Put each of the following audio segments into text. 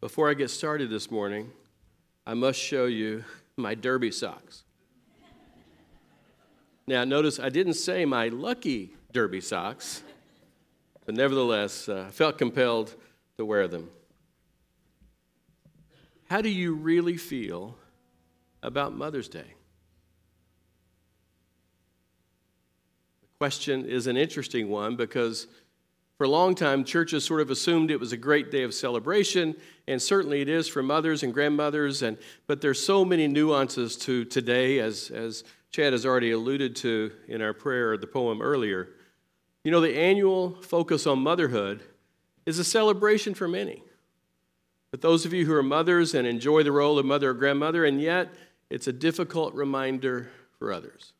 Before I get started this morning, I must show you my derby socks. Now, notice I didn't say my lucky derby socks, but nevertheless, uh, I felt compelled to wear them. How do you really feel about Mother's Day? The question is an interesting one because for a long time, churches sort of assumed it was a great day of celebration, and certainly it is for mothers and grandmothers. And, but there's so many nuances to today, as, as Chad has already alluded to in our prayer, the poem earlier. You know, the annual focus on motherhood is a celebration for many. But those of you who are mothers and enjoy the role of mother or grandmother, and yet it's a difficult reminder for others.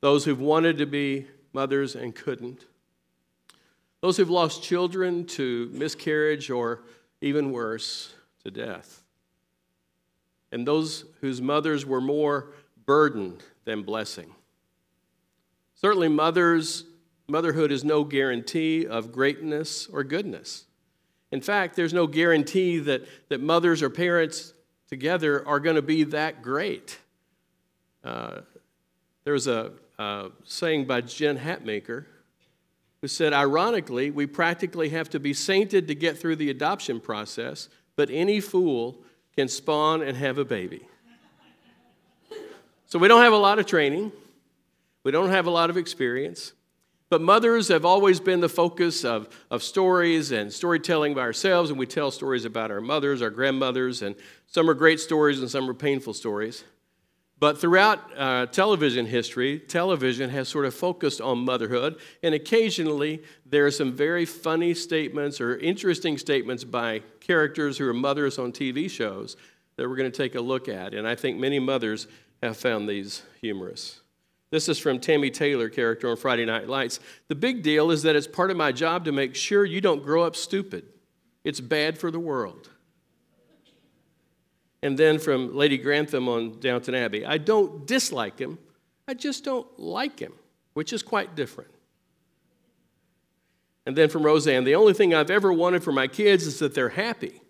Those who've wanted to be mothers and couldn't those who've lost children to miscarriage or even worse, to death. And those whose mothers were more burden than blessing. Certainly, mothers, motherhood is no guarantee of greatness or goodness. In fact, there's no guarantee that, that mothers or parents together are going to be that great. Uh, was a saying by Jen Hatmaker who said, ironically, we practically have to be sainted to get through the adoption process, but any fool can spawn and have a baby. So we don't have a lot of training, we don't have a lot of experience. But mothers have always been the focus of, of stories and storytelling by ourselves, and we tell stories about our mothers, our grandmothers, and some are great stories and some are painful stories. But throughout uh, television history, television has sort of focused on motherhood, and occasionally there are some very funny statements or interesting statements by characters who are mothers on TV shows that we're going to take a look at. And I think many mothers have found these humorous. This is from Tami Taylor, character on Friday Night Lights. The big deal is that it's part of my job to make sure you don't grow up stupid. It's bad for the world. And then from Lady Grantham on Downton Abbey I don't dislike him, I just don't like him, which is quite different. And then from Roseanne, the only thing I've ever wanted for my kids is that they're happy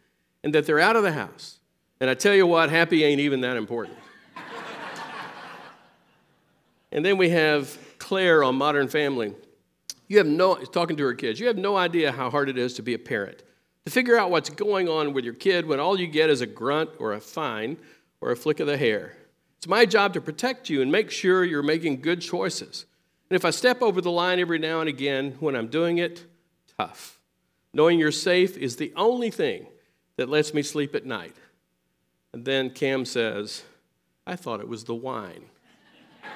and that they're out of the house. And I tell you what, happy ain't even that important. and then we have Claire on Modern Family. You have no, talking to her kids, you have no idea how hard it is to be a parent to figure out what's going on with your kid when all you get is a grunt or a fine or a flick of the hair. It's my job to protect you and make sure you're making good choices. And if I step over the line every now and again when I'm doing it, tough. Knowing you're safe is the only thing that lets me sleep at night. And then Cam says, I thought it was the wine.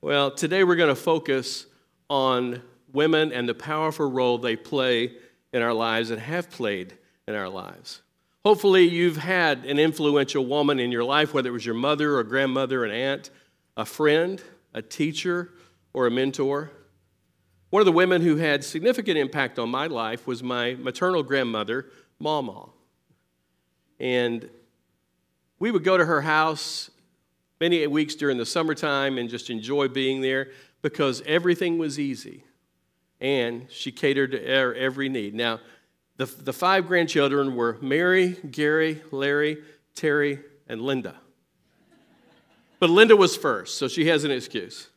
well, today we're going to focus on women and the powerful role they play in our lives and have played in our lives. Hopefully, you've had an influential woman in your life, whether it was your mother or grandmother, an aunt, a friend, a teacher, or a mentor. One of the women who had significant impact on my life was my maternal grandmother, Mama. And we would go to her house many weeks during the summertime and just enjoy being there because everything was easy and she catered to every need. Now, the, the five grandchildren were Mary, Gary, Larry, Terry, and Linda. But Linda was first, so she has an excuse.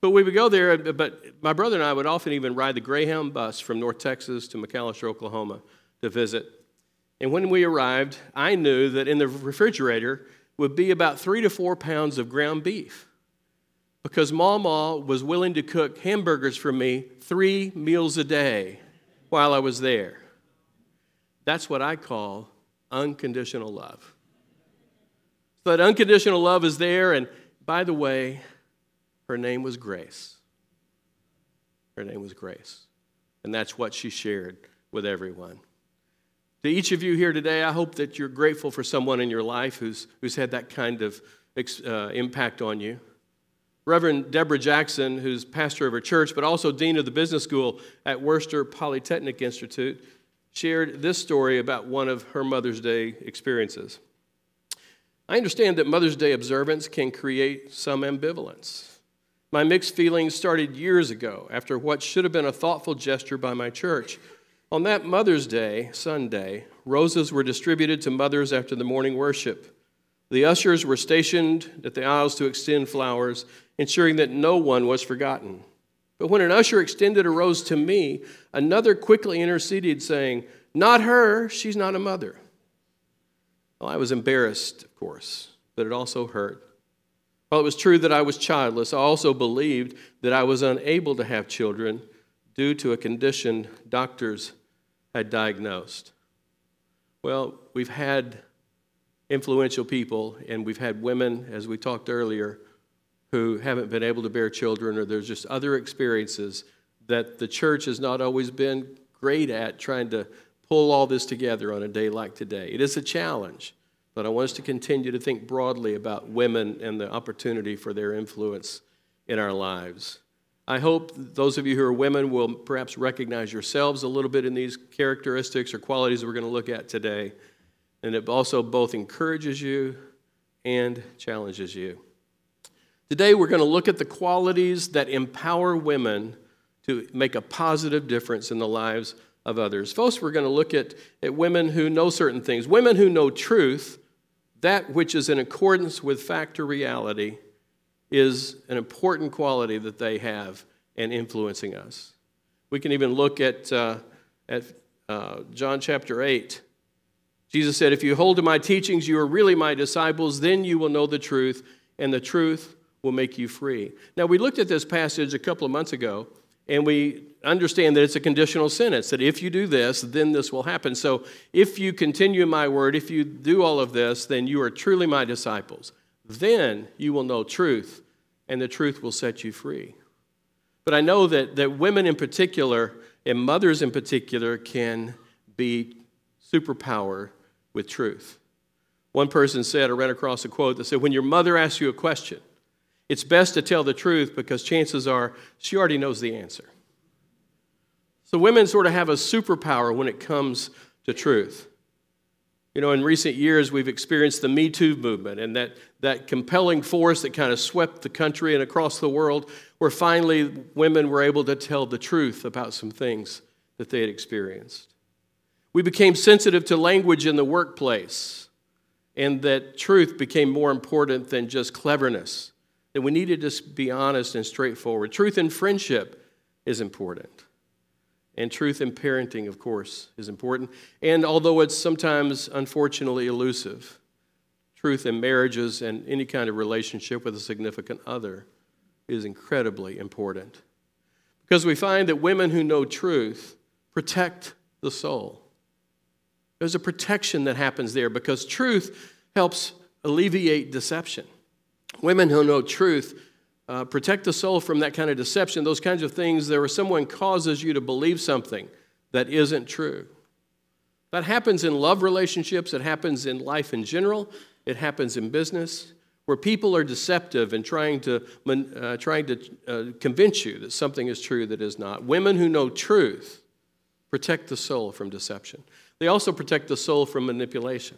But we would go there, but my brother and I would often even ride the Greyhound bus from North Texas to McAlester, Oklahoma to visit. And when we arrived, I knew that in the refrigerator would be about three to four pounds of ground beef because Mama was willing to cook hamburgers for me three meals a day while I was there. That's what I call unconditional love. So that unconditional love is there, and by the way, her name was Grace. Her name was Grace. And that's what she shared with everyone. To each of you here today, I hope that you're grateful for someone in your life who's, who's had that kind of uh, impact on you. Reverend Deborah Jackson, who's pastor of her church, but also dean of the business school at Worcester Polytechnic Institute, shared this story about one of her Mother's Day experiences. I understand that Mother's Day observance can create some ambivalence. My mixed feelings started years ago after what should have been a thoughtful gesture by my church. On that Mother's Day, Sunday, roses were distributed to mothers after the morning worship. The ushers were stationed at the aisles to extend flowers, ensuring that no one was forgotten. But when an usher extended a rose to me, another quickly interceded, saying, Not her, she's not a mother. Well, I was embarrassed, of course, but it also hurt. While it was true that I was childless, I also believed that I was unable to have children due to a condition doctors had diagnosed. Well, we've had influential people, and we've had women, as we talked earlier, who haven't been able to bear children, or there's just other experiences that the church has not always been great at trying to pull all this together on a day like today. It is a challenge, but I want us to continue to think broadly about women and the opportunity for their influence in our lives. I hope those of you who are women will perhaps recognize yourselves a little bit in these characteristics or qualities we're going to look at today. And it also both encourages you and challenges you. Today, we're going to look at the qualities that empower women to make a positive difference in the lives of others. First, we're going to look at, at women who know certain things, women who know truth, that which is in accordance with fact or reality is an important quality that they have in influencing us. We can even look at, uh, at uh, John chapter 8. Jesus said, If you hold to my teachings, you are really my disciples, then you will know the truth, and the truth will make you free. Now, we looked at this passage a couple of months ago, and we understand that it's a conditional sentence that if you do this, then this will happen. So, if you continue my word, if you do all of this, then you are truly my disciples. Then you will know truth, and the truth will set you free. But I know that, that women in particular, and mothers in particular, can be superpower with truth. One person said, I ran across a quote that said, When your mother asks you a question, it's best to tell the truth because chances are she already knows the answer. So women sort of have a superpower when it comes to truth. You know, in recent years, we've experienced the Me Too movement and that, that compelling force that kind of swept the country and across the world, where finally women were able to tell the truth about some things that they had experienced. We became sensitive to language in the workplace, and that truth became more important than just cleverness. That we needed to be honest and straightforward. Truth in friendship is important. And truth in parenting, of course, is important. And although it's sometimes unfortunately elusive, truth in marriages and any kind of relationship with a significant other is incredibly important. Because we find that women who know truth protect the soul. There's a protection that happens there because truth helps alleviate deception. Women who know truth uh, protect the soul from that kind of deception, those kinds of things, there where someone causes you to believe something that isn't true. That happens in love relationships, it happens in life in general, it happens in business, where people are deceptive and trying to, uh, trying to uh, convince you that something is true that is not. Women who know truth protect the soul from deception. They also protect the soul from manipulation.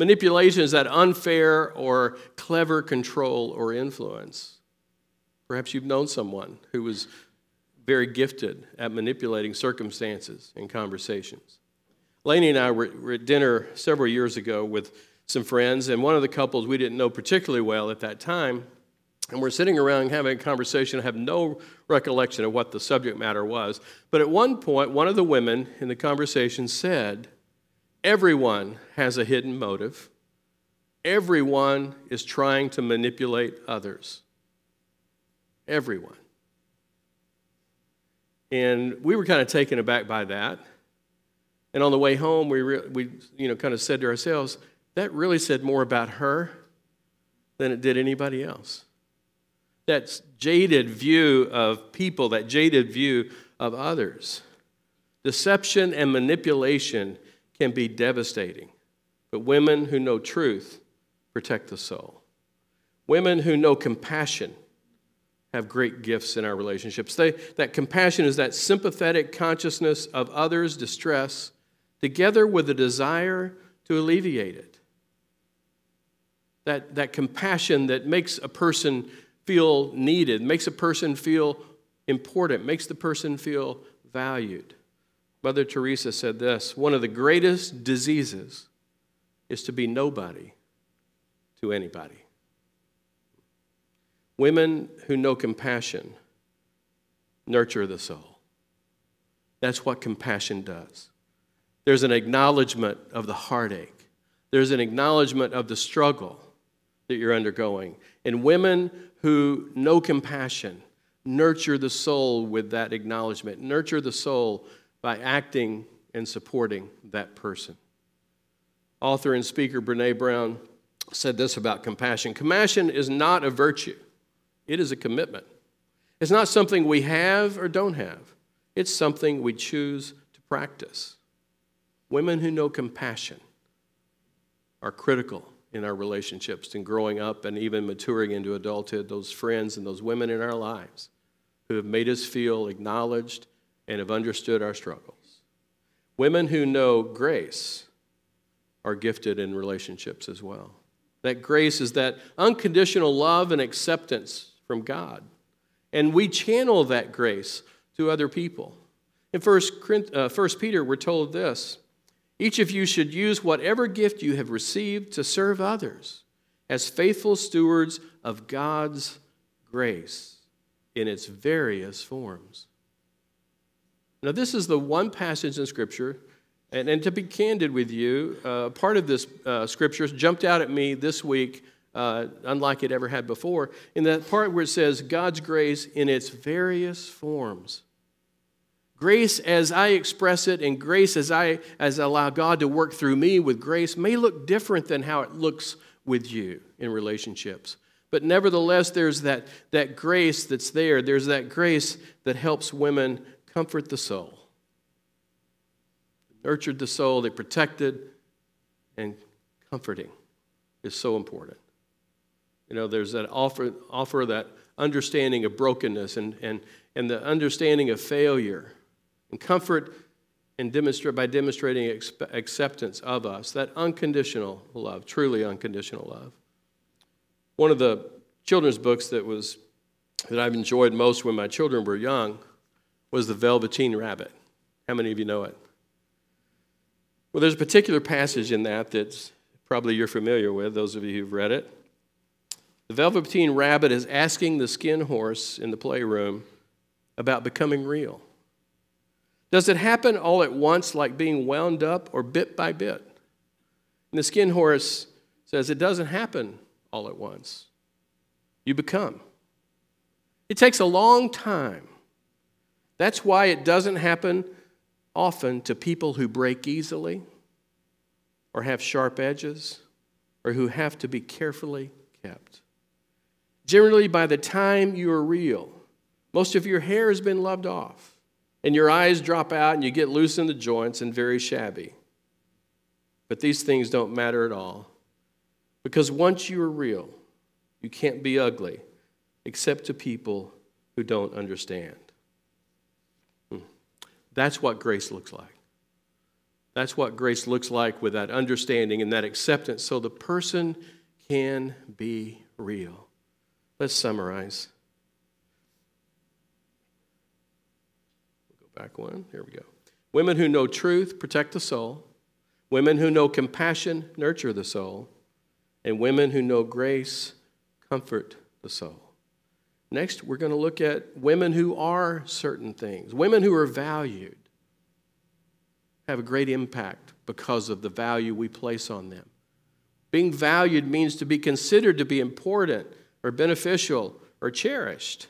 Manipulation is that unfair or clever control or influence. Perhaps you've known someone who was very gifted at manipulating circumstances and conversations. Lainey and I were at dinner several years ago with some friends, and one of the couples we didn't know particularly well at that time. And we're sitting around having a conversation. I have no recollection of what the subject matter was. But at one point, one of the women in the conversation said, Everyone has a hidden motive. Everyone is trying to manipulate others. Everyone. And we were kind of taken aback by that. And on the way home, we, re- we you know, kind of said to ourselves, that really said more about her than it did anybody else. That jaded view of people, that jaded view of others. Deception and manipulation can be devastating, but women who know truth protect the soul. Women who know compassion have great gifts in our relationships. They, that compassion is that sympathetic consciousness of others' distress together with a desire to alleviate it. That, that compassion that makes a person feel needed, makes a person feel important, makes the person feel valued. Mother Teresa said this one of the greatest diseases is to be nobody to anybody. Women who know compassion nurture the soul. That's what compassion does. There's an acknowledgement of the heartache, there's an acknowledgement of the struggle that you're undergoing. And women who know compassion nurture the soul with that acknowledgement, nurture the soul by acting and supporting that person. Author and speaker Brene Brown said this about compassion Compassion is not a virtue, it is a commitment. It's not something we have or don't have, it's something we choose to practice. Women who know compassion are critical in our relationships and growing up and even maturing into adulthood, those friends and those women in our lives who have made us feel acknowledged and have understood our struggles. Women who know grace are gifted in relationships as well. That grace is that unconditional love and acceptance from God. And we channel that grace to other people. In 1 uh, Peter, we're told this each of you should use whatever gift you have received to serve others as faithful stewards of God's grace in its various forms. Now, this is the one passage in Scripture, and, and to be candid with you, uh, part of this uh, Scripture jumped out at me this week, uh, unlike it ever had before, in that part where it says God's grace in its various forms. Grace as I express it and grace as I, as I allow God to work through me with grace may look different than how it looks with you in relationships. But nevertheless, there's that, that grace that's there. There's that grace that helps women comfort the soul. Nurtured the soul, they protected, and comforting is so important. You know, there's that offer, offer that understanding of brokenness and, and, and the understanding of failure and comfort and demonstrate, by demonstrating acceptance of us, that unconditional love, truly unconditional love. One of the children's books that was that I've enjoyed most when my children were young was The Velveteen Rabbit. How many of you know it? Well, there's a particular passage in that that probably you're familiar with, those of you who've read it. The Velveteen Rabbit is asking the skin horse in the playroom about becoming real. Does it happen all at once, like being wound up, or bit by bit? And the skin horse says it doesn't happen all at once. You become. It takes a long time. That's why it doesn't happen often to people who break easily, or have sharp edges, or who have to be carefully kept. Generally, by the time you are real, most of your hair has been loved off and your eyes drop out and you get loose in the joints and very shabby. But these things don't matter at all because once you are real, you can't be ugly except to people who don't understand. Hmm. That's what grace looks like. That's what grace looks like with that understanding and that acceptance so the person can be real. Let's summarize. Back one. Here we go. Women who know truth protect the soul. Women who know compassion nurture the soul. And women who know grace comfort the soul. Next, we're going to look at women who are certain things, women who are valued, have a great impact because of the value we place on them. Being valued means to be considered to be important or beneficial or cherished.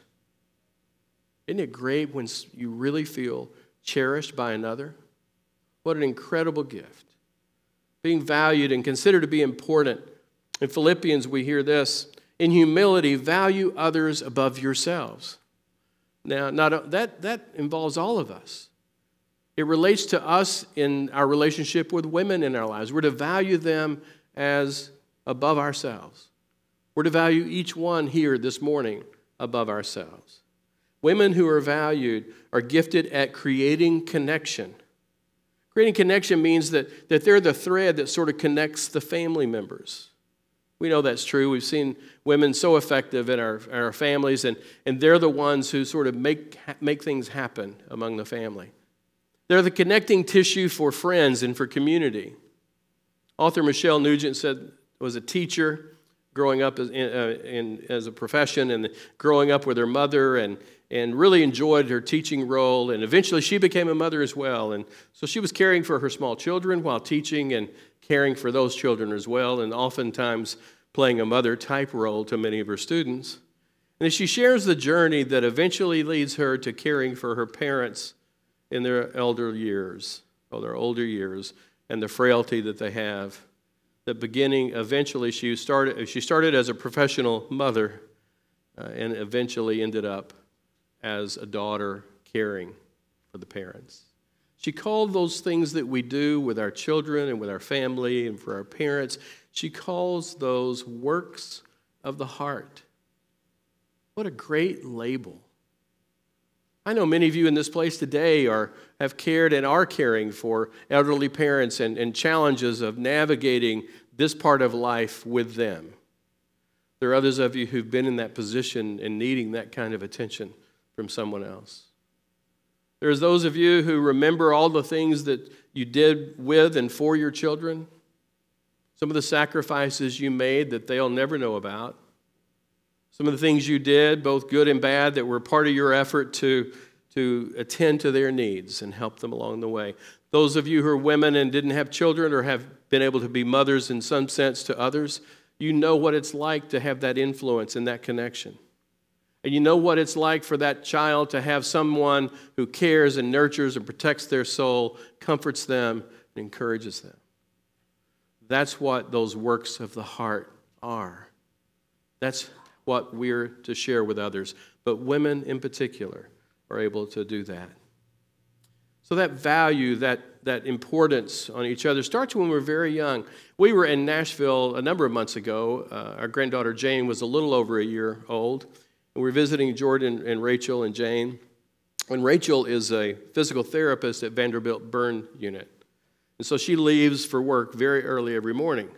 Isn't it great when you really feel cherished by another? What an incredible gift. Being valued and considered to be important. In Philippians, we hear this in humility, value others above yourselves. Now, not, uh, that, that involves all of us. It relates to us in our relationship with women in our lives. We're to value them as above ourselves. We're to value each one here this morning above ourselves. Women who are valued are gifted at creating connection. Creating connection means that, that they're the thread that sort of connects the family members. We know that's true. We've seen women so effective in our, our families, and, and they're the ones who sort of make, make things happen among the family. They're the connecting tissue for friends and for community. Author Michelle Nugent said was a teacher growing up as, uh, in, as a profession and growing up with her mother and, and really enjoyed her teaching role. And eventually she became a mother as well. And so she was caring for her small children while teaching and caring for those children as well, and oftentimes playing a mother type role to many of her students. And she shares the journey that eventually leads her to caring for her parents in their elder years, or their older years, and the frailty that they have. The beginning, eventually, she started, she started as a professional mother uh, and eventually ended up as a daughter caring for the parents. She called those things that we do with our children and with our family and for our parents, she calls those works of the heart. What a great label. I know many of you in this place today are, have cared and are caring for elderly parents and, and challenges of navigating this part of life with them. There are others of you who've been in that position and needing that kind of attention from someone else. There's those of you who remember all the things that you did with and for your children, some of the sacrifices you made that they'll never know about. Some of the things you did, both good and bad, that were part of your effort to, to attend to their needs and help them along the way. Those of you who are women and didn't have children or have been able to be mothers in some sense to others, you know what it's like to have that influence and that connection. And you know what it's like for that child to have someone who cares and nurtures and protects their soul, comforts them, and encourages them. That's what those works of the heart are. That's what we're to share with others. But women in particular are able to do that. So that value, that, that importance on each other starts when we're very young. We were in Nashville a number of months ago. Uh, our granddaughter Jane was a little over a year old. And we were visiting Jordan and Rachel and Jane. And Rachel is a physical therapist at Vanderbilt Burn Unit. And so she leaves for work very early every morning.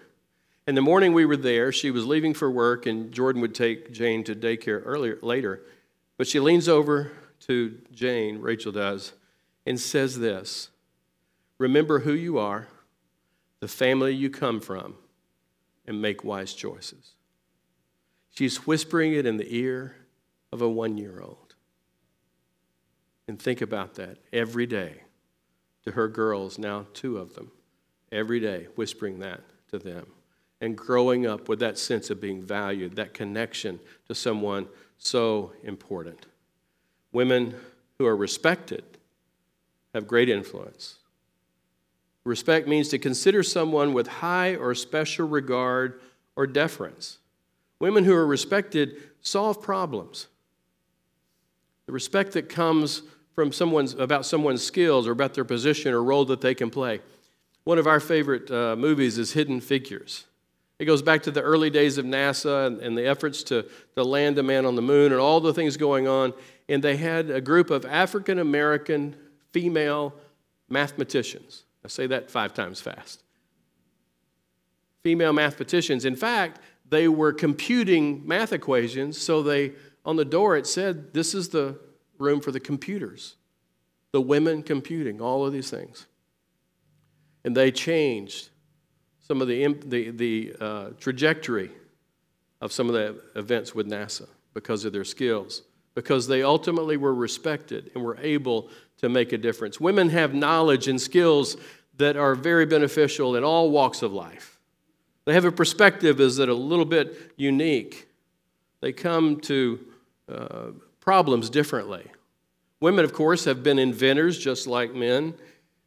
And the morning we were there, she was leaving for work, and Jordan would take Jane to daycare earlier, later. But she leans over to Jane, Rachel does, and says this Remember who you are, the family you come from, and make wise choices. She's whispering it in the ear of a one year old. And think about that every day to her girls, now two of them, every day whispering that to them and growing up with that sense of being valued, that connection to someone so important. Women who are respected have great influence. Respect means to consider someone with high or special regard or deference. Women who are respected solve problems. The respect that comes from someone's about someone's skills or about their position or role that they can play. One of our favorite uh, movies is Hidden Figures. It goes back to the early days of NASA and, and the efforts to, to land a man on the moon and all the things going on. And they had a group of African American female mathematicians. I say that five times fast. Female mathematicians. In fact, they were computing math equations, so they on the door it said, This is the room for the computers, the women computing, all of these things. And they changed some of the, the, the uh, trajectory of some of the events with NASA because of their skills, because they ultimately were respected and were able to make a difference. Women have knowledge and skills that are very beneficial in all walks of life. They have a perspective is that a little bit unique. They come to uh, problems differently. Women, of course, have been inventors just like men.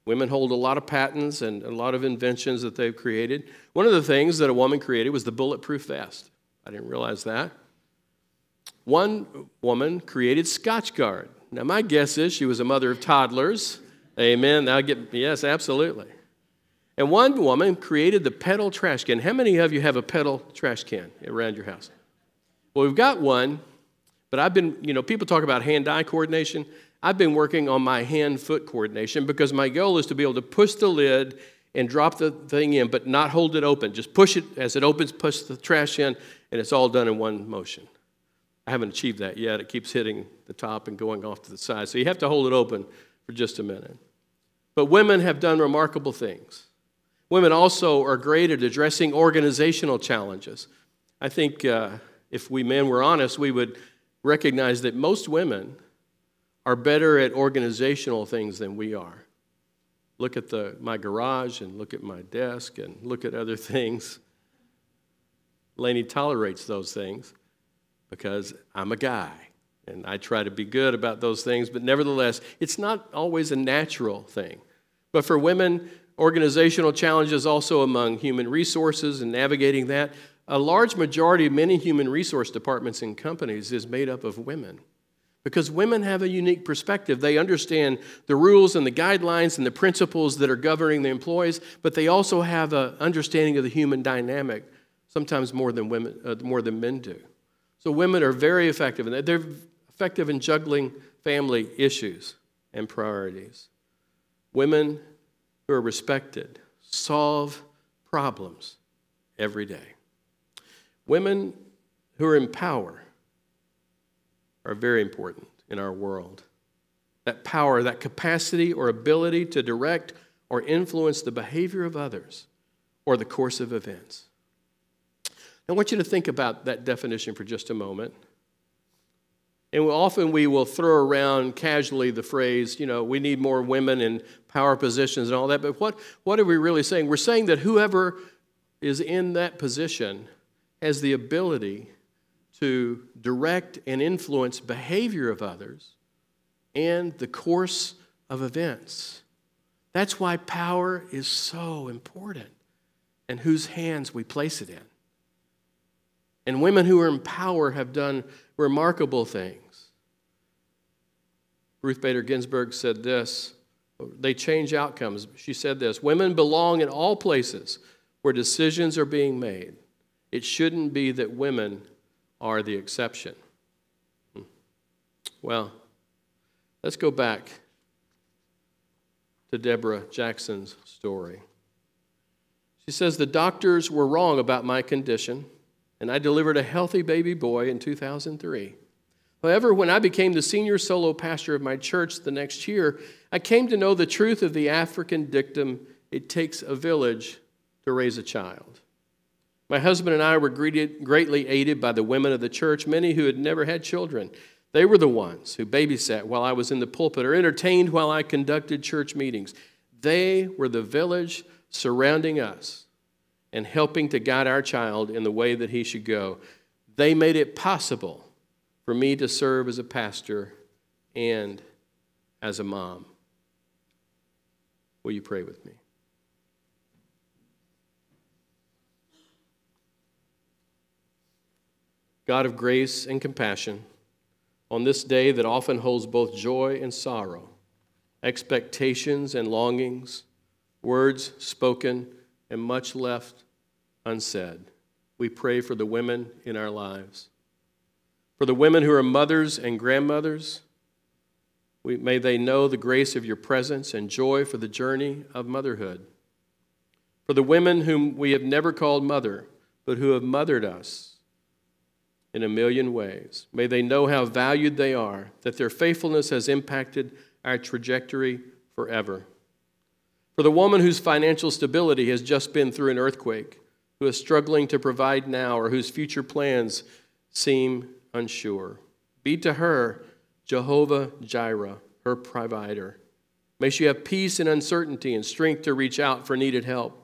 Women hold a lot of patents and a lot of inventions that they've created. One of the things that a woman created was the bulletproof vest. I didn't realize that. One woman created Scotchgard. Now, my guess is she was a mother of toddlers. Amen. I get yes, absolutely. And one woman created the pedal trash can. How many of you have a pedal trash can around your house? Well, we've got one, but I've been, you know, people talk about hand eye coordination. I've been working on my hand foot coordination because my goal is to be able to push the lid and drop the thing in, but not hold it open. Just push it as it opens, push the trash in, and it's all done in one motion. I haven't achieved that yet. It keeps hitting the top and going off to the side. So you have to hold it open for just a minute. But women have done remarkable things. Women also are great at addressing organizational challenges. I think uh, if we men were honest, we would recognize that most women are better at organizational things than we are. Look at the, my garage and look at my desk and look at other things. Lainey tolerates those things because I'm a guy and I try to be good about those things, but nevertheless, it's not always a natural thing. But for women, organizational challenges also among human resources and navigating that, a large majority of many human resource departments in companies is made up of women. Because women have a unique perspective. They understand the rules and the guidelines and the principles that are governing the employees, but they also have an understanding of the human dynamic, sometimes more than, women, uh, more than men do. So women are very effective, and they're effective in juggling family issues and priorities. Women who are respected solve problems every day. Women who are in power are very important in our world. That power, that capacity or ability to direct or influence the behavior of others or the course of events. I want you to think about that definition for just a moment. And often we will throw around casually the phrase, you know, we need more women in power positions and all that. But what, what are we really saying? We're saying that whoever is in that position has the ability to direct and influence behavior of others and the course of events. That's why power is so important and whose hands we place it in. And women who are in power have done remarkable things. Ruth Bader Ginsburg said this they change outcomes. She said this Women belong in all places where decisions are being made. It shouldn't be that women are the exception. Hmm. Well, let's go back to Deborah Jackson's story. She says, The doctors were wrong about my condition, and I delivered a healthy baby boy in 2003. However, when I became the senior solo pastor of my church the next year, I came to know the truth of the African dictum it takes a village to raise a child. My husband and I were greatly aided by the women of the church, many who had never had children. They were the ones who babysat while I was in the pulpit or entertained while I conducted church meetings. They were the village surrounding us and helping to guide our child in the way that he should go. They made it possible for me to serve as a pastor and as a mom. Will you pray with me? God of grace and compassion, on this day that often holds both joy and sorrow, expectations and longings, words spoken and much left unsaid, we pray for the women in our lives. For the women who are mothers and grandmothers, we, may they know the grace of your presence and joy for the journey of motherhood. For the women whom we have never called mother, but who have mothered us, in a million ways. May they know how valued they are, that their faithfulness has impacted our trajectory forever. For the woman whose financial stability has just been through an earthquake, who is struggling to provide now, or whose future plans seem unsure, be to her Jehovah Jireh, her provider. May she have peace in uncertainty and strength to reach out for needed help.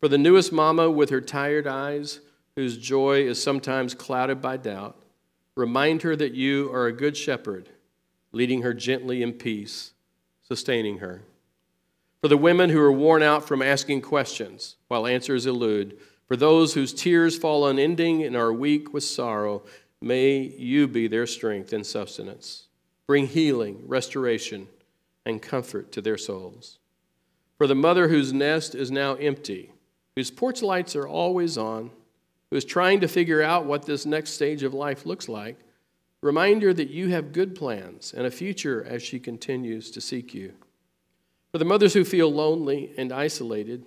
For the newest mama with her tired eyes, whose joy is sometimes clouded by doubt, remind her that you are a good shepherd, leading her gently in peace, sustaining her. For the women who are worn out from asking questions while answers elude, for those whose tears fall unending and are weak with sorrow, may you be their strength and sustenance. Bring healing, restoration, and comfort to their souls. For the mother whose nest is now empty, whose porch lights are always on, who is trying to figure out what this next stage of life looks like, remind her that you have good plans and a future as she continues to seek you. For the mothers who feel lonely and isolated,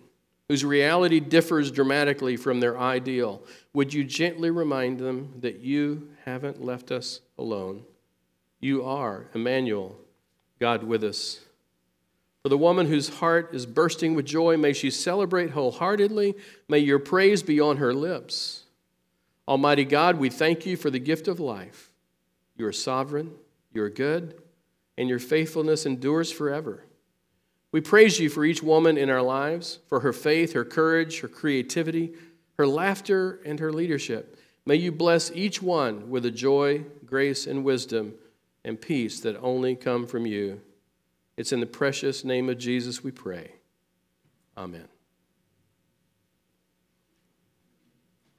whose reality differs dramatically from their ideal, would you gently remind them that you haven't left us alone? You are Emmanuel, God with us. For the woman whose heart is bursting with joy, may she celebrate wholeheartedly. May your praise be on her lips. Almighty God, we thank you for the gift of life. You are sovereign, you are good, and your faithfulness endures forever. We praise you for each woman in our lives, for her faith, her courage, her creativity, her laughter, and her leadership. May you bless each one with a joy, grace, and wisdom and peace that only come from you. It's in the precious name of Jesus we pray. Amen.